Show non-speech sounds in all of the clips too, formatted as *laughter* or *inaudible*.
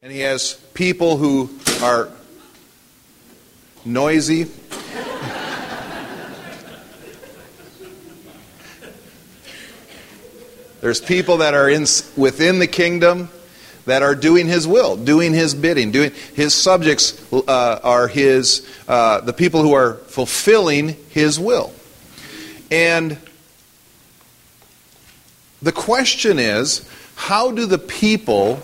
And he has people who are noisy. There's people that are in, within the kingdom that are doing his will, doing his bidding, doing his subjects uh, are his uh, the people who are fulfilling his will. And the question is, how do the people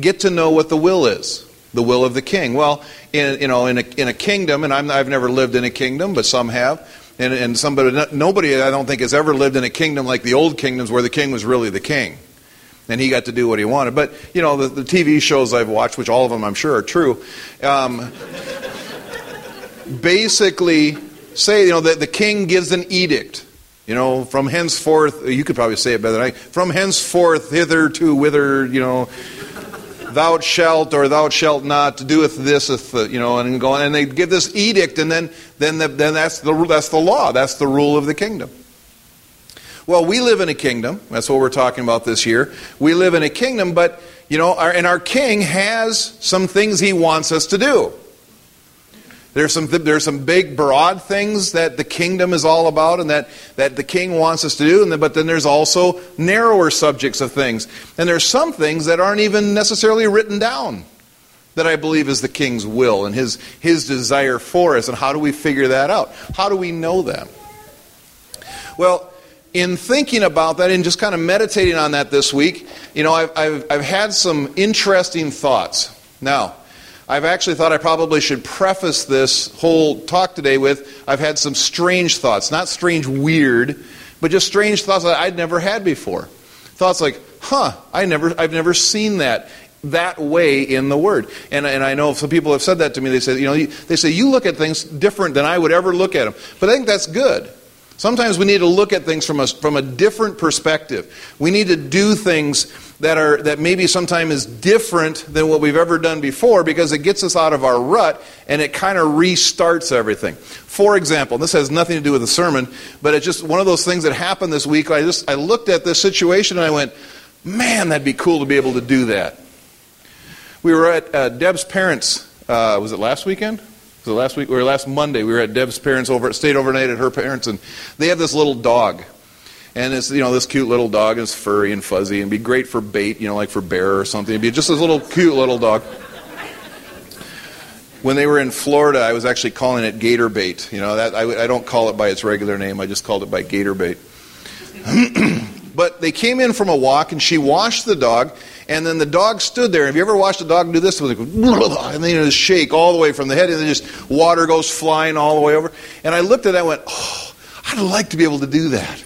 get to know what the will is, the will of the king. Well, in, you know, in a, in a kingdom, and i have never lived in a kingdom, but some have, and, and somebody, nobody I don't think has ever lived in a kingdom like the old kingdoms where the king was really the king. And he got to do what he wanted. But, you know, the, the TV shows I've watched, which all of them I'm sure are true, um, basically say, you know, that the king gives an edict. You know, from henceforth, you could probably say it better than I. From henceforth, hither to whither, you know, thou shalt or thou shalt not doeth this, uh, you know, and go. And they give this edict, and then, then, the, then that's, the, that's the law. That's the rule of the kingdom. Well, we live in a kingdom. That's what we're talking about this year. We live in a kingdom, but, you know, our, and our king has some things he wants us to do. There's some, some big, broad things that the kingdom is all about and that, that the king wants us to do, and but then there's also narrower subjects of things. And there's some things that aren't even necessarily written down that I believe is the king's will and his, his desire for us. And how do we figure that out? How do we know that? Well, in thinking about that and just kind of meditating on that this week, you know, I've, I've, I've had some interesting thoughts. Now, I've actually thought I probably should preface this whole talk today with I've had some strange thoughts. Not strange, weird, but just strange thoughts that I'd never had before. Thoughts like, huh, I never, I've never seen that that way in the Word. And, and I know some people have said that to me. They say, you know, they say, you look at things different than I would ever look at them. But I think that's good. Sometimes we need to look at things from a, from a different perspective. We need to do things that are that maybe sometimes is different than what we've ever done before because it gets us out of our rut and it kind of restarts everything. For example, this has nothing to do with the sermon, but it's just one of those things that happened this week. I just I looked at this situation and I went, "Man, that'd be cool to be able to do that." We were at uh, Deb's parents. Uh, was it last weekend? So last week, or last Monday, we were at Deb's parents over, stayed overnight at her parents, and they have this little dog. And it's, you know, this cute little dog is furry and fuzzy and be great for bait, you know, like for bear or something. It'd be just this little cute little dog. When they were in Florida, I was actually calling it gator bait. You know, that I, I don't call it by its regular name. I just called it by gator bait. *clears throat* but they came in from a walk, and she washed the dog, and then the dog stood there. Have you ever watched a dog do this? And then just shake all the way from the head, and then just water goes flying all the way over. And I looked at that and went, oh, I'd like to be able to do that.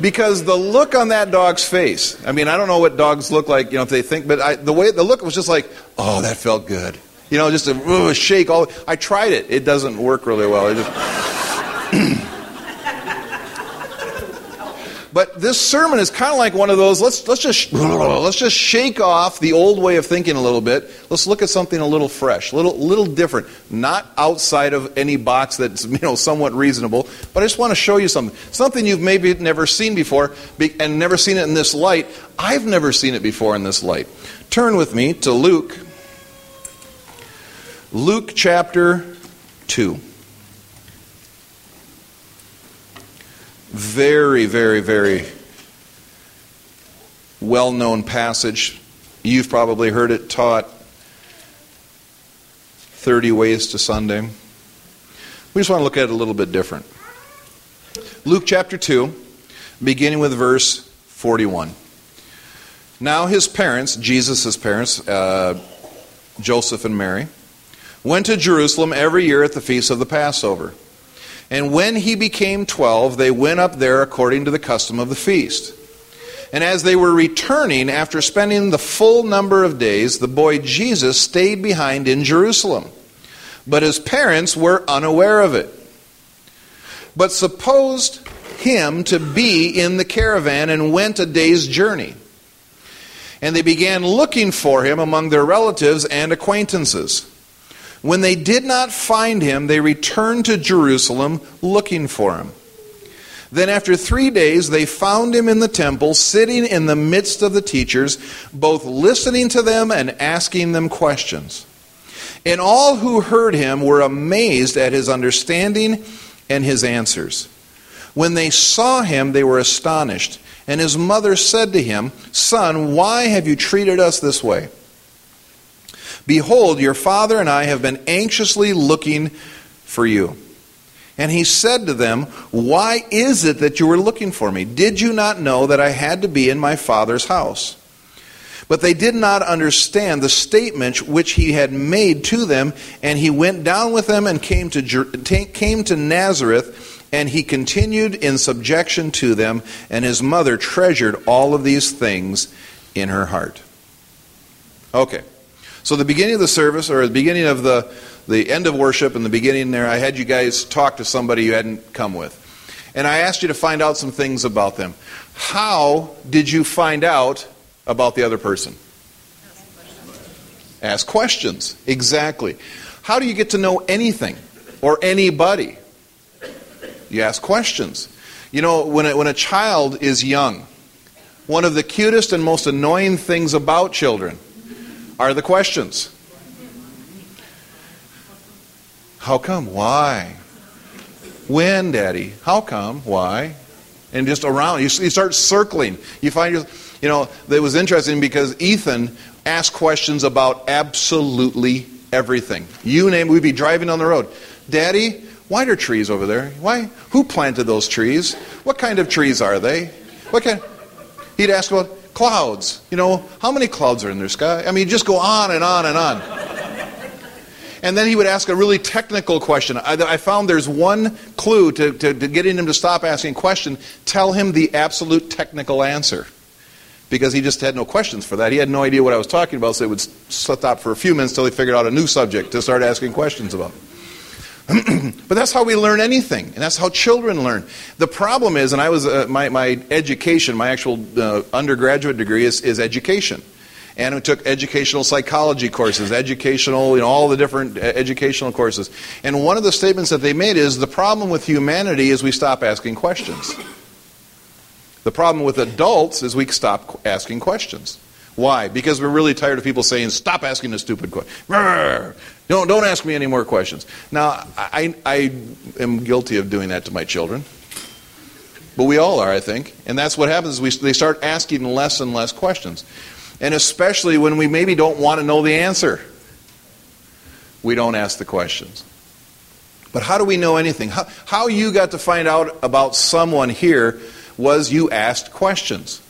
Because the look on that dog's face, I mean, I don't know what dogs look like, you know, if they think, but I, the way the look was just like, oh, that felt good. You know, just a shake all. I tried it. It doesn't work really well. *clears throat* But this sermon is kind of like one of those. Let's let's just *laughs* let's just shake off the old way of thinking a little bit. Let's look at something a little fresh, little little different, not outside of any box that's *laughs* you know somewhat reasonable. But I just want to show you something, something you've maybe never seen before, and never seen it in this light. I've never seen it before in this light. Turn with me to Luke. Luke chapter two. Very, very, very well known passage. You've probably heard it taught 30 Ways to Sunday. We just want to look at it a little bit different. Luke chapter 2, beginning with verse 41. Now his parents, Jesus' parents, uh, Joseph and Mary, went to Jerusalem every year at the feast of the Passover. And when he became twelve, they went up there according to the custom of the feast. And as they were returning, after spending the full number of days, the boy Jesus stayed behind in Jerusalem. But his parents were unaware of it. But supposed him to be in the caravan and went a day's journey. And they began looking for him among their relatives and acquaintances. When they did not find him, they returned to Jerusalem looking for him. Then, after three days, they found him in the temple, sitting in the midst of the teachers, both listening to them and asking them questions. And all who heard him were amazed at his understanding and his answers. When they saw him, they were astonished. And his mother said to him, Son, why have you treated us this way? Behold, your father and I have been anxiously looking for you. And he said to them, Why is it that you were looking for me? Did you not know that I had to be in my father's house? But they did not understand the statement which he had made to them, and he went down with them and came to, came to Nazareth, and he continued in subjection to them, and his mother treasured all of these things in her heart. Okay, so the beginning of the service, or the beginning of the the end of worship and the beginning there, I had you guys talk to somebody you hadn't come with. And I asked you to find out some things about them. How did you find out about the other person? Ask questions. Ask questions. Exactly. How do you get to know anything or anybody? You ask questions. You know, when a, when a child is young, one of the cutest and most annoying things about children are the questions. How come? Why? When, Daddy? How come? Why? And just around, you, you start circling. You find your, you know, it was interesting because Ethan asked questions about absolutely everything. You name, we'd be driving on the road. Daddy, why are trees over there? Why? Who planted those trees? What kind of trees are they? What kind? He'd ask about clouds. You know, how many clouds are in the sky? I mean, just go on and on and on. And then he would ask a really technical question. I, I found there's one clue to, to, to getting him to stop asking questions. Tell him the absolute technical answer. Because he just had no questions for that. He had no idea what I was talking about, so it would stop for a few minutes until he figured out a new subject to start asking questions about. *clears throat* but that's how we learn anything, and that's how children learn. The problem is, and I was uh, my, my education, my actual uh, undergraduate degree is, is education and I took educational psychology courses, educational, you know, all the different uh, educational courses. And one of the statements that they made is the problem with humanity is we stop asking questions. The problem with adults is we stop asking questions. Why? Because we're really tired of people saying, stop asking the stupid question. Don't, don't ask me any more questions. Now, I, I am guilty of doing that to my children. But we all are, I think. And that's what happens. We, they start asking less and less questions. And especially when we maybe don't want to know the answer, we don't ask the questions. But how do we know anything? How, how you got to find out about someone here was you asked questions.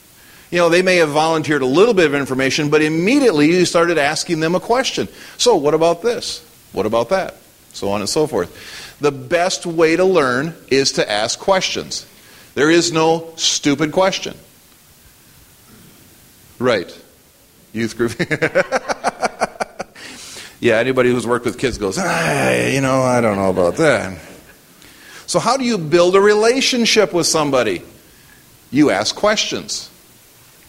You know, they may have volunteered a little bit of information, but immediately you started asking them a question. So, what about this? What about that? So on and so forth. The best way to learn is to ask questions. There is no stupid question. Right. Youth group. *laughs* yeah, anybody who's worked with kids goes, ah, you know, I don't know about that. So, how do you build a relationship with somebody? You ask questions.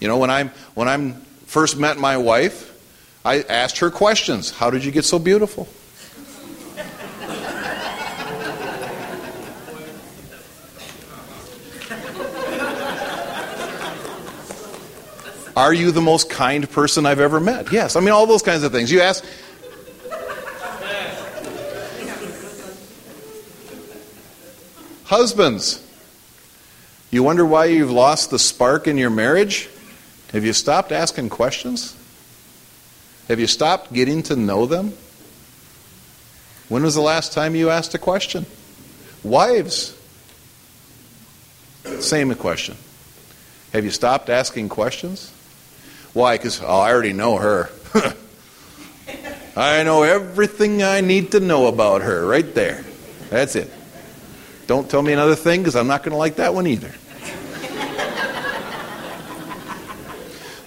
You know, when I'm when I'm first met my wife, I asked her questions. How did you get so beautiful? Are you the most kind person I've ever met? Yes. I mean, all those kinds of things. You ask. Husbands, you wonder why you've lost the spark in your marriage? Have you stopped asking questions? Have you stopped getting to know them? When was the last time you asked a question? Wives, same question. Have you stopped asking questions? Why? Because oh, I already know her. *laughs* I know everything I need to know about her right there. That's it. Don't tell me another thing because I'm not going to like that one either.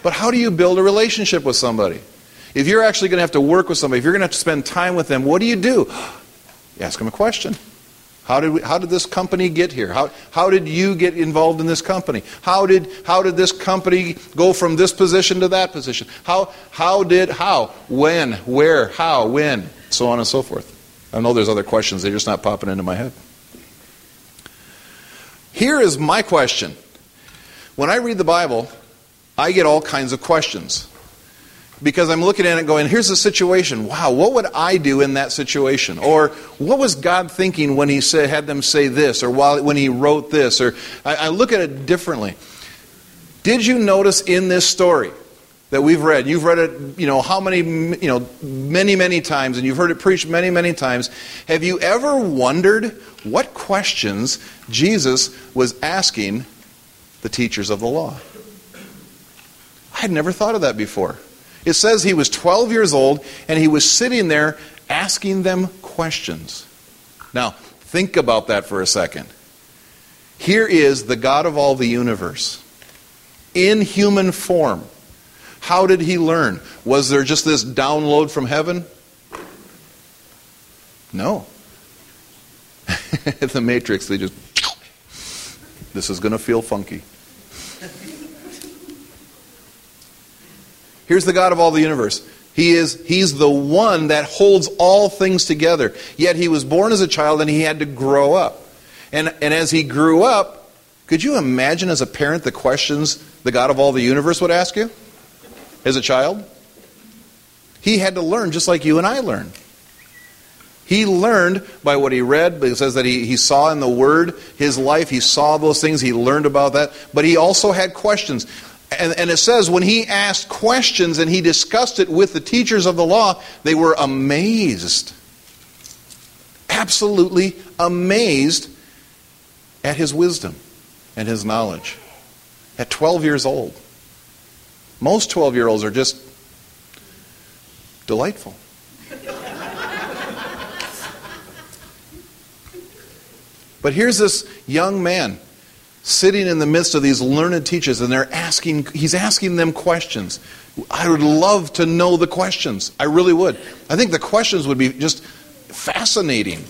But how do you build a relationship with somebody? If you're actually going to have to work with somebody, if you're going to have to spend time with them, what do you do? You *gasps* ask them a question. How did, we, how did this company get here? How, how did you get involved in this company? How did, how did this company go from this position to that position? How, how did, how, when, where, how, when, so on and so forth. I know there's other questions, they're just not popping into my head. Here is my question. When I read the Bible, I get all kinds of questions. Because I'm looking at it going, here's the situation. Wow, what would I do in that situation? Or what was God thinking when He said, had them say this, or while, when He wrote this? Or I, I look at it differently. Did you notice in this story that we've read, you've read it, you know, how many, you know, many, many times, and you've heard it preached many, many times. Have you ever wondered what questions Jesus was asking the teachers of the law? I had never thought of that before. It says he was 12 years old and he was sitting there asking them questions. Now, think about that for a second. Here is the God of all the universe in human form. How did he learn? Was there just this download from heaven? No. *laughs* the Matrix, they just, this is going to feel funky. Here's the God of all the universe. He is he's the one that holds all things together. Yet he was born as a child and he had to grow up. And and as he grew up, could you imagine as a parent the questions the God of all the universe would ask you as a child? He had to learn just like you and I learn. He learned by what he read, but it says that he, he saw in the Word his life, he saw those things, he learned about that, but he also had questions. And, and, it says when he asked questions and he discussed it with the teachers of the law, they were amazed. Absolutely amazed at his wisdom and his knowledge. At 12 years old. Most 12 year olds are just delightful. but here's this young man sitting in the midst of these learned teachers and they're asking he's asking them questions. I would love to know the questions. I really would. I think the questions would be just fascinating.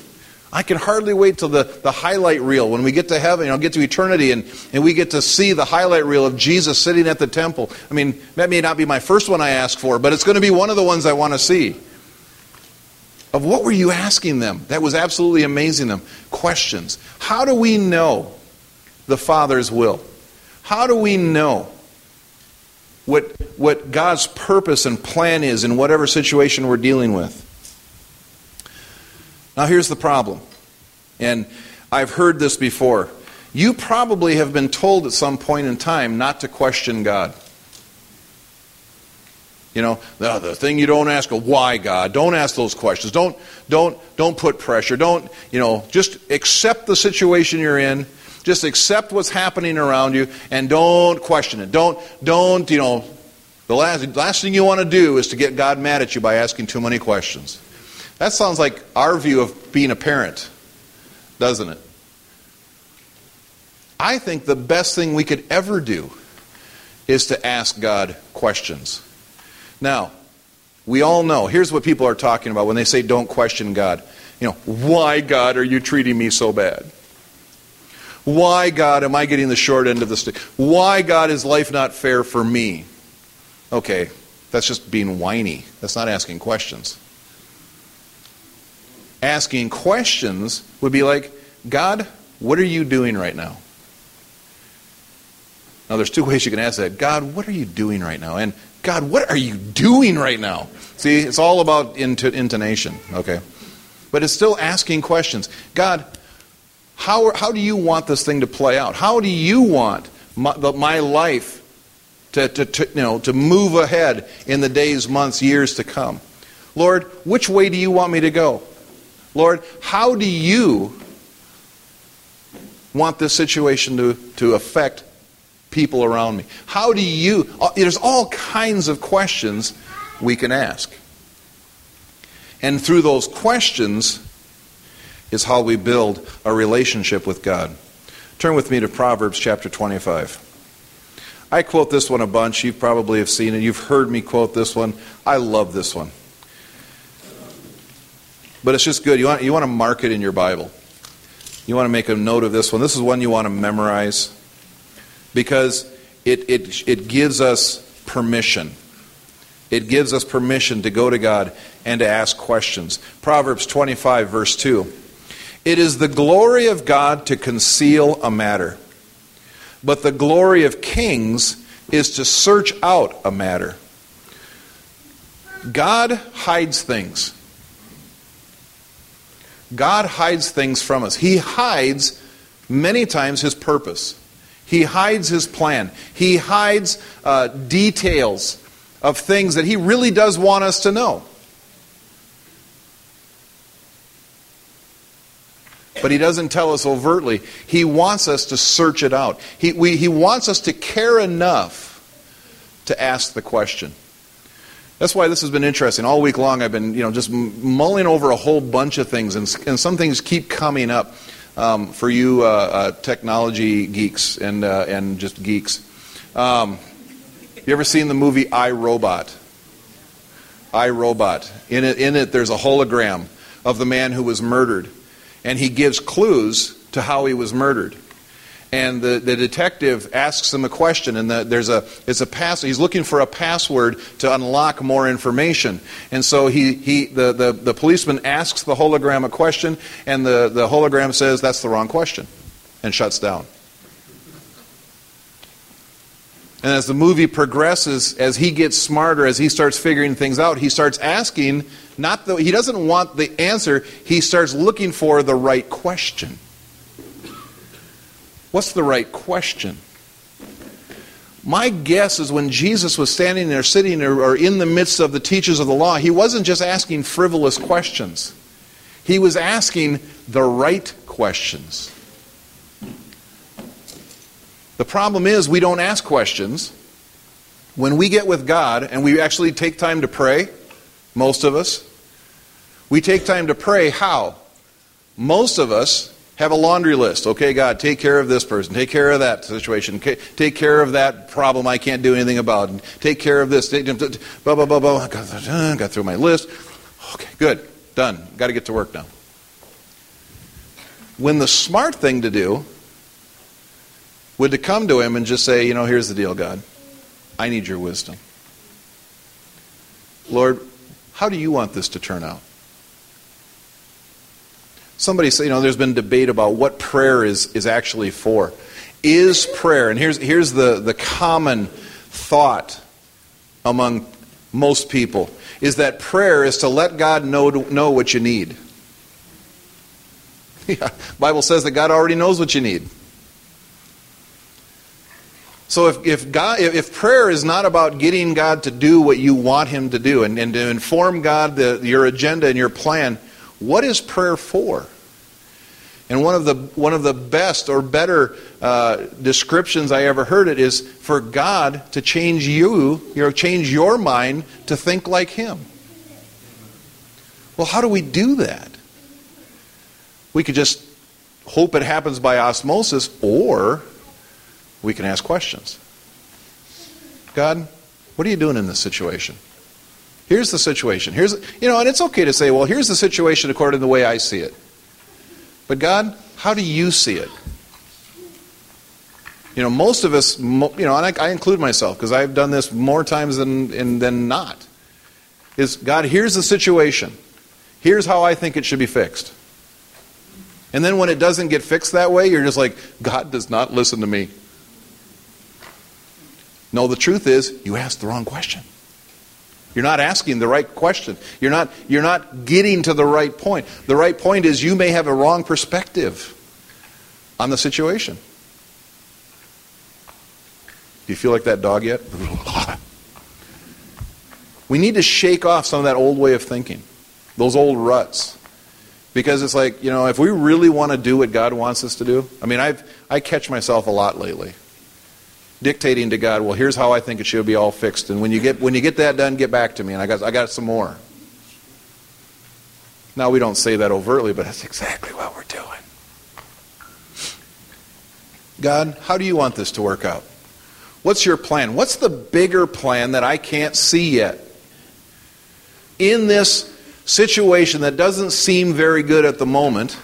I can hardly wait till the, the highlight reel. When we get to heaven you know get to eternity and, and we get to see the highlight reel of jesus sitting at the temple. I mean that may not be my first one i ask for but it's going to be one of the ones i want to see. Of what were you asking them? That was absolutely amazing them. Questions. How do we know the Father's will? How do we know what, what God's purpose and plan is in whatever situation we're dealing with? Now, here's the problem. And I've heard this before. You probably have been told at some point in time not to question God. You know, the, the thing you don't ask, why God? Don't ask those questions. Don't, don't, don't put pressure. Don't, you know, just accept the situation you're in just accept what's happening around you and don't question it. Don't, don't, you know, the last, last thing you want to do is to get God mad at you by asking too many questions. That sounds like our view of being a parent, doesn't it? I think the best thing we could ever do is to ask God questions. Now, we all know, here's what people are talking about when they say don't question God. You know, why, God, are you treating me so bad? Why, God, am I getting the short end of the stick? Why, God, is life not fair for me? Okay, that's just being whiny. That's not asking questions. Asking questions would be like, God, what are you doing right now? Now, there's two *laughs* ways you can ask that. God, what are you doing right now? And God, what are you doing right now? See, it's all about intonation, okay? But it's still asking questions. God, how, how do you want this thing to play out? How do you want my, the, my life to, to, to, you know, to move ahead in the days, months, years to come? Lord, which way do you want me to go? Lord, how do you want this situation to, to affect people around me? How do you? Uh, there's all kinds of questions we can ask. And through those questions, is how we build a relationship with God. Turn with me to Proverbs chapter 25. I quote this one a bunch. You probably have seen it. You've heard me quote this one. I love this one. But it's just good. You want, you want to mark it in your Bible. You want to make a note of this one. This is one you want to memorize because it, it, it gives us permission. It gives us permission to go to God and to ask questions. Proverbs 25, verse 2. It is the glory of God to conceal a matter, but the glory of kings is to search out a matter. God hides things. God hides things from us. He hides many times his purpose. He hides his plan. He hides uh, details of things that he really does want us to know. But he doesn't tell us overtly. He wants us to search it out. He, we, he wants us to care enough to ask the question. That's why this has been interesting. All week long, I've been, you know, just mulling over a whole bunch of things, and, and some things keep coming up um, for you uh, uh, technology geeks and uh, and just geeks. Um, you ever seen the movie I Robot? I Robot. In it, in it, there's a hologram of the man who was murdered, and he gives clues to how he was murdered. And the, the detective asks him a question and the, there's a it's a pass he's looking for a password to unlock more information. And so he, he the, the, the policeman asks the hologram a question and the, the hologram says that's the wrong question and shuts down and as the movie progresses as he gets smarter as he starts figuring things out he starts asking not the, he doesn't want the answer he starts looking for the right question What's the right question? My guess is when Jesus was standing there, sitting there, or in the midst of the teachers of the law, he wasn't just asking frivolous questions. He was asking the right questions. The problem is, we don't ask questions. When we get with God and we actually take time to pray, most of us, we take time to pray how? Most of us have a laundry list. Okay, God, take care of this person. Take care of that situation. Take care of that problem I can't do anything about. Take care of this. Blah, blah, blah, blah. Got through my list. Okay, good. Done. Got to get to work now. When the smart thing to do would to come to him and just say, you know, here's the deal, God. I need your wisdom. Lord, how do you want this to turn out? Somebody said, you know, there's been debate about what prayer is, is actually for. Is prayer, and here's, here's the, the common thought among most people, is that prayer is to let God know, know what you need. *laughs* Yeah, Bible says that God already knows what you need. So if, if, God, if prayer is not about getting God to do what you want Him to do and, and to inform God the, your agenda and your plan, what is prayer for? And one of the, one of the best or better uh, descriptions I ever heard it is for God to change you, you know, change your mind to think like Him. Well, how do we do that? We could just hope it happens by osmosis, or we can ask questions. God, what are you doing in this situation? Here's the situation. Here's, you know, and it's okay to say, well, here's the situation according to the way I see it. But God, how do you see it? You know, most of us, you know, and I, I include myself because I've done this more times than, than not, is God, here's the situation. Here's how I think it should be fixed. And then when it doesn't get fixed that way, you're just like, God does not listen to me. No, the truth is, you asked the wrong question. You're not asking the right question. You're not, you're not getting to the right point. The right point is you may have a wrong perspective on the situation. Do you feel like that dog yet? *laughs* we need to shake off some of that old way of thinking, those old ruts. Because it's like, you know, if we really want to do what God wants us to do, I mean, I've, I catch myself a lot lately dictating to God, well, here's how I think it should be all fixed. And when you get, when you get that done, get back to me. And I got, I got some more. Now, we don't say that overtly, but that's exactly what we're doing. God, how do you want this to work out? What's your plan? What's the bigger plan that I can't see yet? In this situation that doesn't seem very good at the moment,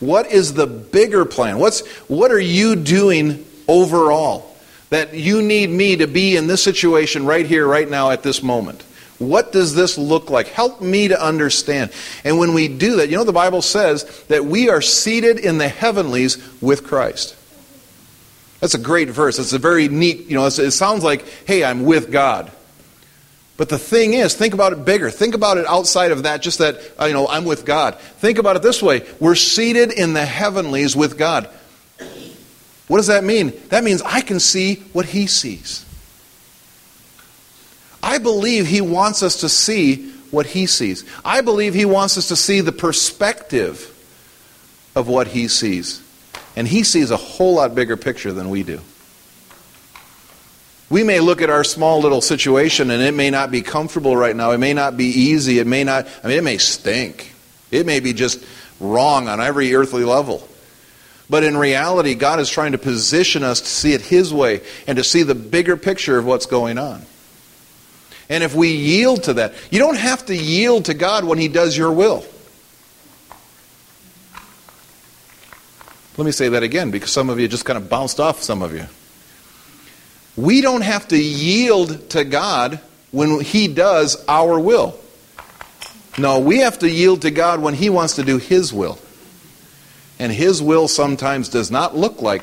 what is the bigger plan? What's, what are you doing overall. That you need me to be in this situation right here, right now, at this moment. What does this look like? Help me to understand. And when we do that, you know, the Bible says that we are seated in the heavenlies with Christ. That's a great verse. It's a very neat, you know, it sounds like, hey, I'm with God. But the thing is, think about it bigger. Think about it outside of that, just that, uh, you know, I'm with God. Think about it this way we're seated in the heavenlies with God. What does that mean? That means I can see what He sees. I believe He wants us to see what He sees. I believe He wants us to see the perspective of what He sees. And He sees a whole lot bigger picture than we do. We may look at our small little situation and it may not be comfortable right now. It may not be easy. It may not, I mean, it may stink. It may be just wrong on every earthly level. But in reality, God is trying to position us to see it His way and to see the bigger picture of what's going on. And if we yield to that, you don't have to yield to God when He does your will. Let me say that again because some of you just kind of bounced off some of you. We don't have to yield to God when He does our will. No, we have to yield to God when He wants to do His will. And His will sometimes does not look like,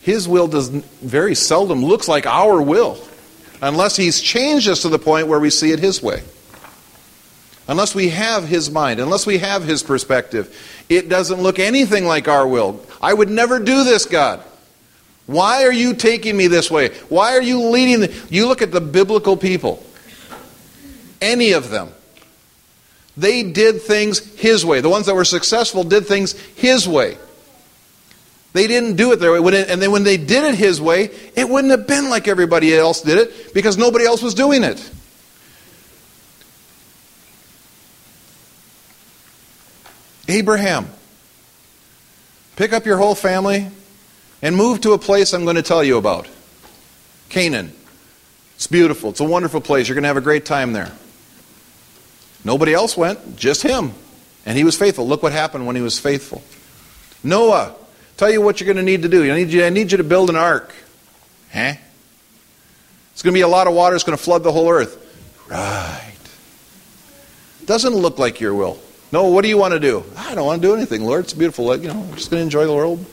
His will does very seldom looks like our will, unless He's changed us to the point where we see it His way. Unless we have His mind, unless we have His perspective, it doesn't look anything like our will. I would never do this, God. Why are you taking me this way? Why are you leading? The... You look at the biblical people, any of them. They did things His way. The ones that were successful did things His way. They didn't do it their way. And then when they did it His way, it wouldn't have been like everybody else did it because nobody else was doing it. Abraham. Pick up your whole family and move to a place I'm going to tell you about Canaan. It's beautiful. It's a wonderful place. You're going to have a great time there. Nobody else went, just him. And he was faithful. Look what happened when he was faithful. Noah, tell you what you're going to need to do. I need you, I need you to build an ark. Huh? It's going to be a lot of water. It's going to flood the whole earth. Right. Doesn't look like your will. No, what do you want to do? I don't want to do anything, Lord. It's beautiful. You know, I'm just going to enjoy the world.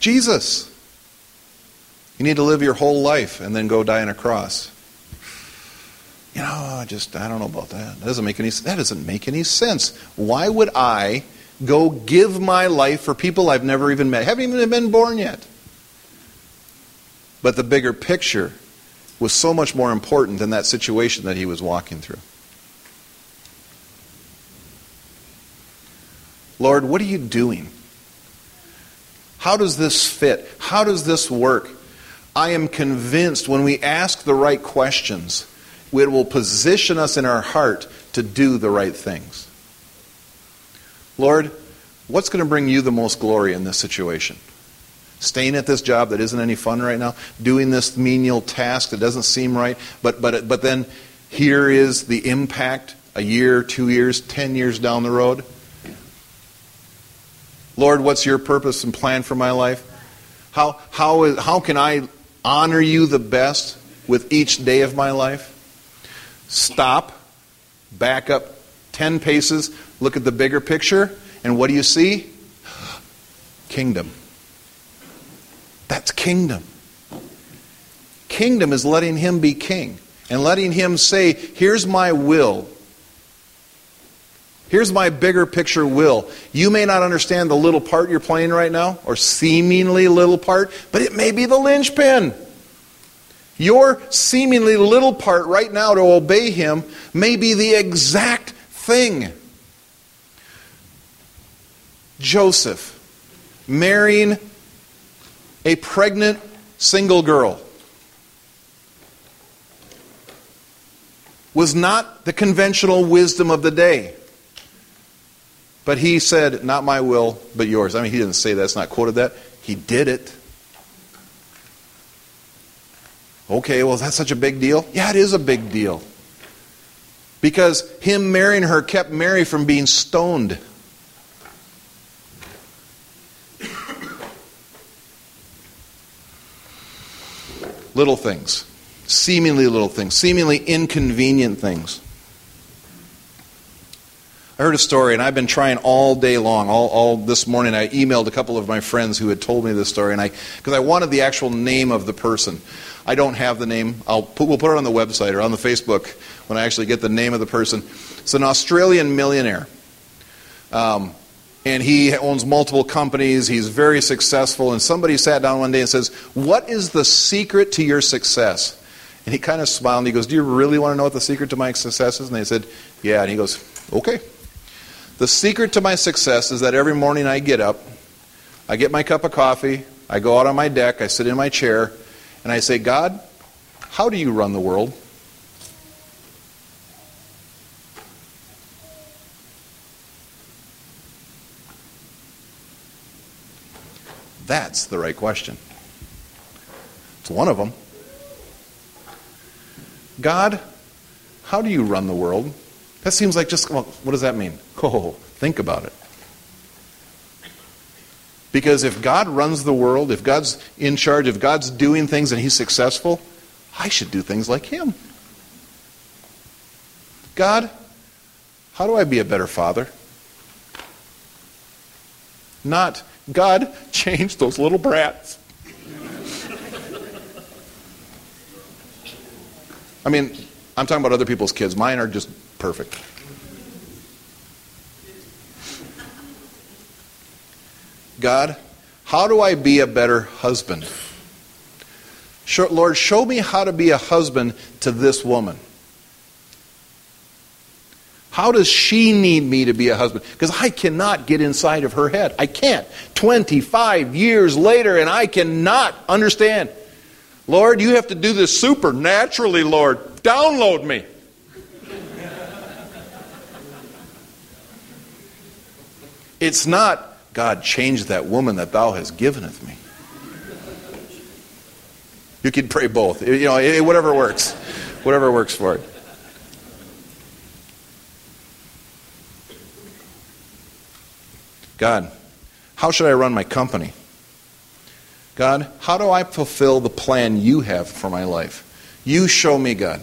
Jesus. You need to live your whole life and then go die on a cross. You know, I just I don't know about that. That doesn't make any that doesn't make any sense. Why would I go give my life for people I've never even met, haven't even been born yet? But the bigger picture was so much more important than that situation that he was walking through. Lord, what are you doing? How does this fit? How does this work? I am convinced when we ask the right questions, it will position us in our heart to do the right things. Lord, what's going to bring you the most glory in this situation? Staying at this job that isn't any fun right now, doing this menial task that doesn't seem right, but, but, but then here is the impact a year, two years, ten years down the road. Lord, what's your purpose and plan for my life? How, how, is, how can I honor you the best with each day of my life? Stop, back up 10 paces, look at the bigger picture, and what do you see? Kingdom. That's kingdom. Kingdom is letting him be king and letting him say, Here's my will. Here's my bigger picture will. You may not understand the little part you're playing right now, or seemingly little part, but it may be the linchpin. Your seemingly little part right now to obey Him may be the exact thing. Joseph marrying a pregnant single girl was not the conventional wisdom of the day. But he said, Not my will, but yours. I mean, he didn't say that, it's not quoted that. He did it. Okay, well, that's such a big deal? Yeah, it is a big deal. Because him marrying her kept Mary from being stoned. Little things, seemingly little things, seemingly inconvenient things. I heard a story, and I've been trying all day long. All, all this morning, I emailed a couple of my friends who had told me this story, and I because I wanted the actual name of the person. I don't have the name. I'll put, we'll put it on the website or on the Facebook when I actually get the name of the person. It's an Australian millionaire. Um, and he owns multiple companies. He's very successful. And somebody sat down one day and says, What is the secret to your success? And he kind of smiled and he goes, Do you really want to know what the secret to my success is? And they said, Yeah. And he goes, Okay. The secret to my success is that every morning I get up, I get my cup of coffee, I go out on my deck, I sit in my chair, and I say, God, how do you run the world? That's the right question. It's one of them. God, how do you run the world? That seems like just, well, what does that mean? *laughs* Oh, think about it. Because if God runs the world, if God's in charge, if God's doing things and He's successful, I should do things like Him. God, how do I be a better father? Not, God, *laughs* change those little brats. I mean, I'm talking about other people's kids. Mine are just perfect. God, how do I be a better husband? Lord, show me how to be a husband to this woman. How does she need me to be a husband? Because I cannot get inside of her head. I can't. 25 years later, and I cannot understand. Lord, you have to do this supernaturally, Lord. Download me. It's not, God, change that woman that thou hast giveneth me. You can pray both. You know, whatever works. Whatever works for it. God, how should I run my company? God, how do I fulfill the plan you have for my life? You show me, God.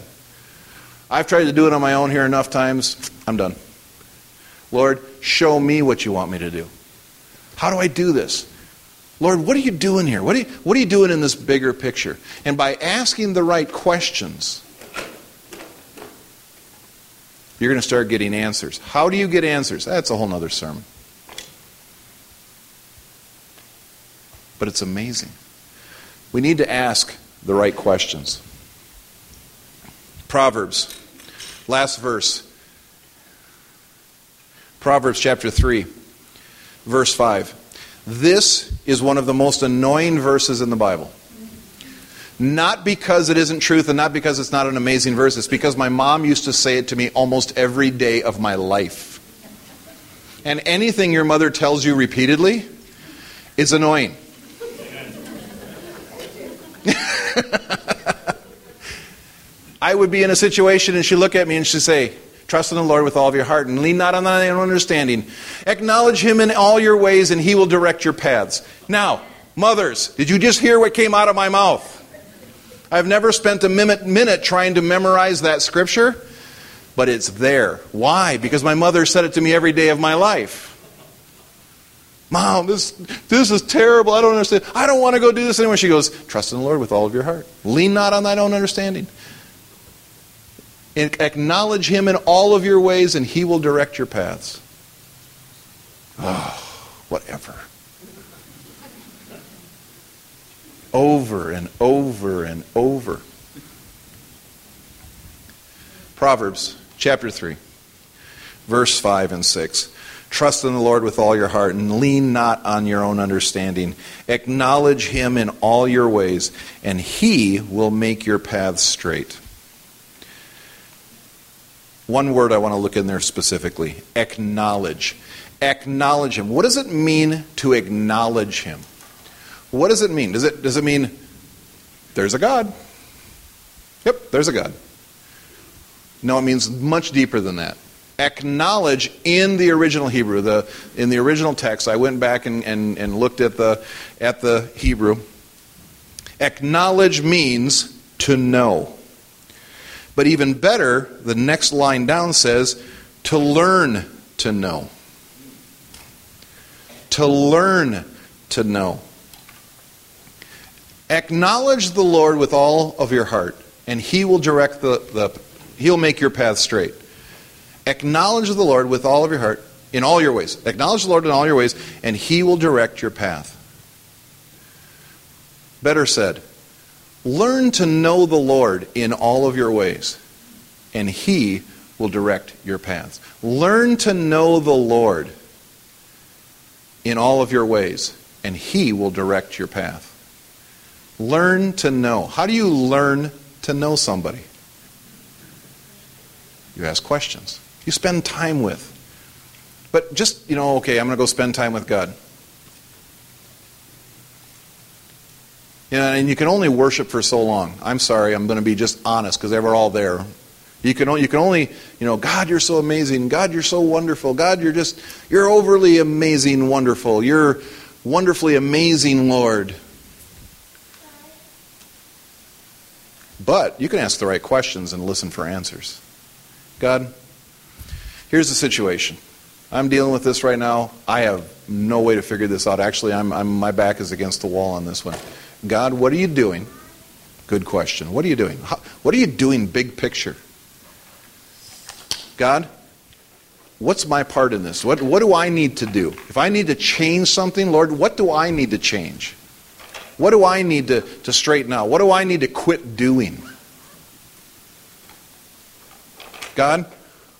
I've tried to do it on my own here enough times. I'm done. Lord, show me what you want me to do. How do I do this? Lord, what are you doing here? What are you, what are you doing in this bigger picture? And by asking the right questions, you're going to start getting answers. How do you get answers? That's a whole other sermon. But it's amazing. We need to ask the right questions. Proverbs, last verse. Proverbs chapter 3, verse 5. This is one of the most annoying verses in the Bible. Not because it isn't truth and not because it's not an amazing verse, it's because my mom used to say it to me almost every day of my life. And anything your mother tells you repeatedly is annoying. *laughs* I would be in a situation and she'd look at me and she'd say, Trust in the Lord with all of your heart and lean not on thine own understanding. Acknowledge him in all your ways and he will direct your paths. Now, mothers, did you just hear what came out of my mouth? I've never spent a minute, minute trying to memorize that scripture, but it's there. Why? Because my mother said it to me every day of my life. Mom, this, this is terrible. I don't understand. I don't want to go do this anymore. She goes, Trust in the Lord with all of your heart. Lean not on thine own understanding. Acknowledge him in all of your ways, and he will direct your paths. Oh, whatever. Over and over and over. Proverbs chapter 3, verse 5 and 6. Trust in the Lord with all your heart and lean not on your own understanding. Acknowledge him in all your ways, and he will make your paths straight. One word I want to look in there specifically acknowledge. Acknowledge Him. What does it mean to acknowledge Him? What does it mean? Does it, does it mean there's a God? Yep, there's a God. No, it means much deeper than that. Acknowledge in the original Hebrew, the, in the original text, I went back and, and, and looked at the, at the Hebrew. Acknowledge means to know. But even better, the next line down says to learn to know. To learn to know. Acknowledge the Lord with all of your heart, and He will direct the, the He'll make your path straight. Acknowledge the Lord with all of your heart, in all your ways. Acknowledge the Lord in all your ways, and He will direct your path. Better said, learn to know the Lord in all of your ways, and He will direct your paths. Learn to know the Lord in all of your ways, and He will direct your path. Learn to know. How do you learn to know somebody? You ask questions. You spend time with. But just, you know, okay, I'm going to go spend time with God. You know, and you can only worship for so long. I'm sorry, I'm going to be just honest because they were all there. You can, only, you can only, you know, God, you're so amazing. God, you're so wonderful. God, you're just, you're overly amazing, wonderful. You're wonderfully amazing, Lord. But you can ask the right questions and listen for answers. God, here's the situation. I'm dealing with this right now. I have no way to figure this out. Actually, I'm, I'm, my back is against the wall on this one. God, what are you doing? Good question. What are you doing? What are you doing, big picture? God, what's my part in this? What, what do I need to do? If I need to change something, Lord, what do I need to change? What do I need to, to straighten out? What do I need to quit doing? God,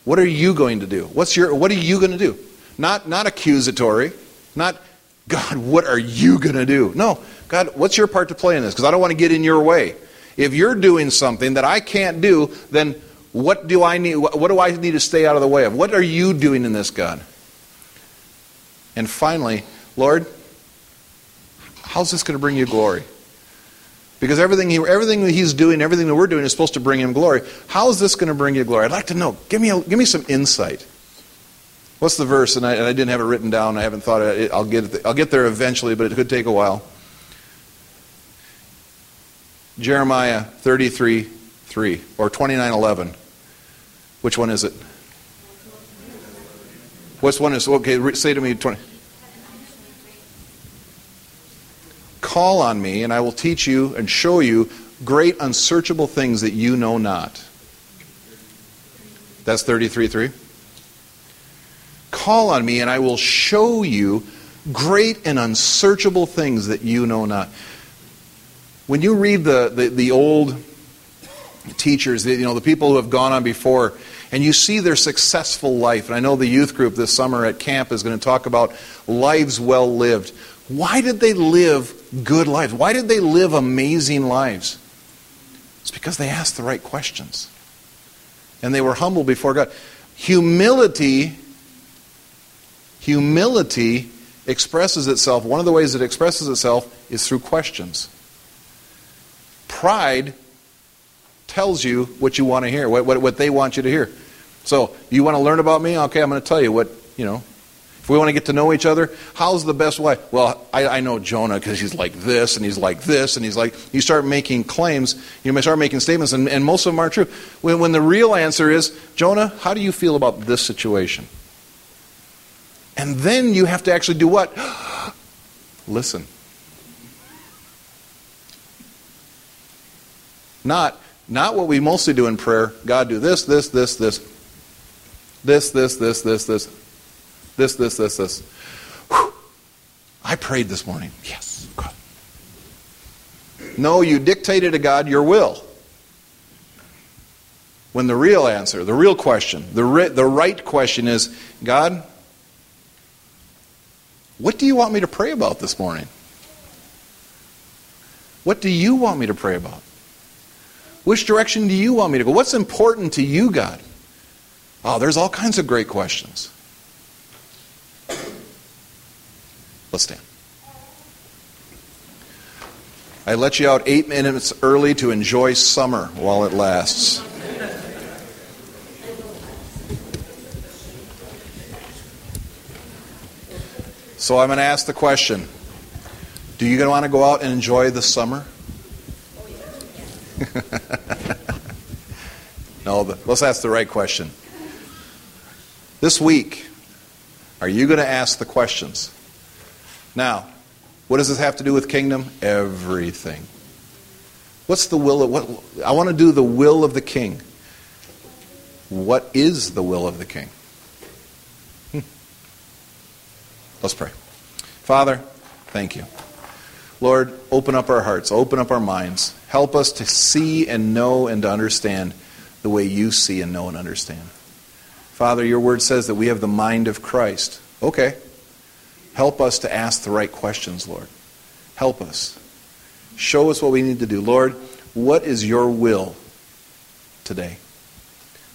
what are you going to do? What's your, what are you going to do? Not, not accusatory, not, God, what are you going to do? No, God, what's your part to play in this? Because I don't want to get in your way. If you're doing something that I can't do, then what do I need? What do I need to stay out of the way of? What are you doing in this, God? And finally, Lord, how's this going to bring you glory? Because everything, he, everything that he's doing, everything that we're doing is supposed to bring him glory. How is this going to bring you glory? I'd like to know. Give me, a, give me some insight. What's the verse? And I, and I didn't have it written down. I haven't thought it. I'll get, it, I'll get there eventually, but it could take a while. Jeremiah 33 3 or 29 11. Which one is it? What's one is? Okay, say to me 20. Call on me, and I will teach you and show you great unsearchable things that you know not. That's 33 3. Call on me, and I will show you great and unsearchable things that you know not. When you read the, the, the old teachers, the, you know, the people who have gone on before, and you see their successful life, and I know the youth group this summer at camp is going to talk about lives well lived. Why did they live good lives? Why did they live amazing lives? It's because they asked the right questions. And they were humble before God. Humility, humility expresses itself, one of the ways it expresses itself is through questions. Pride tells you what you want to hear, what, what, what they want you to hear. So, you want to learn about me? Okay, I'm going to tell you what, you know, if we want to get to know each other, how's the best way? Well, I, I know Jonah because he's like this and he's like this and he's like, you start making claims, you may start making statements, and, and most of them aren't true. When, when the real answer is, Jonah, how do you feel about this situation? And then you have to actually do what? *gasps* Listen. Not, not what we mostly do in prayer. God, do this, this, this, this. This, this, this, this, this. This, this, this, this. Whew. I prayed this morning. Yes. God. No, you dictated to God your will. When the real answer, the real question, the, ri- the right question is God, what do you want me to pray about this morning? What do you want me to pray about? Which direction do you want me to go? What's important to you, God? Oh, there's all kinds of great questions. Let's stand. I let you out eight minutes early to enjoy summer while it lasts. So I'm going to ask the question Do you want to go out and enjoy the summer? *laughs* no, let's ask the right question. This week, are you going to ask the questions? Now, what does this have to do with kingdom? Everything. What's the will of what I want to do the will of the king. What is the will of the king? Let's pray. Father, thank you. Lord, open up our hearts, open up our minds. Help us to see and know and to understand the way you see and know and understand. Father, your word says that we have the mind of Christ. Okay. Help us to ask the right questions, Lord. Help us. Show us what we need to do. Lord, what is your will today?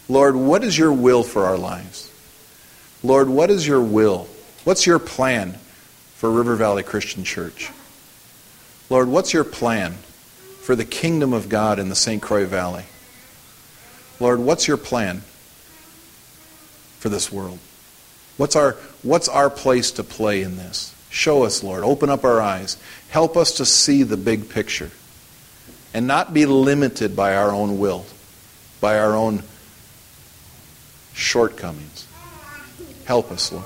Lord, what is your will for our lives? Lord, what is your will? What's your plan for River Valley Christian Church? Lord, what's your plan for the kingdom of God in the St. Croix Valley? Lord, what's your plan for this world? What's our, what's our place to play in this? Show us, Lord. Open up our eyes. Help us to see the big picture and not be limited by our own will, by our own shortcomings. Help us, Lord.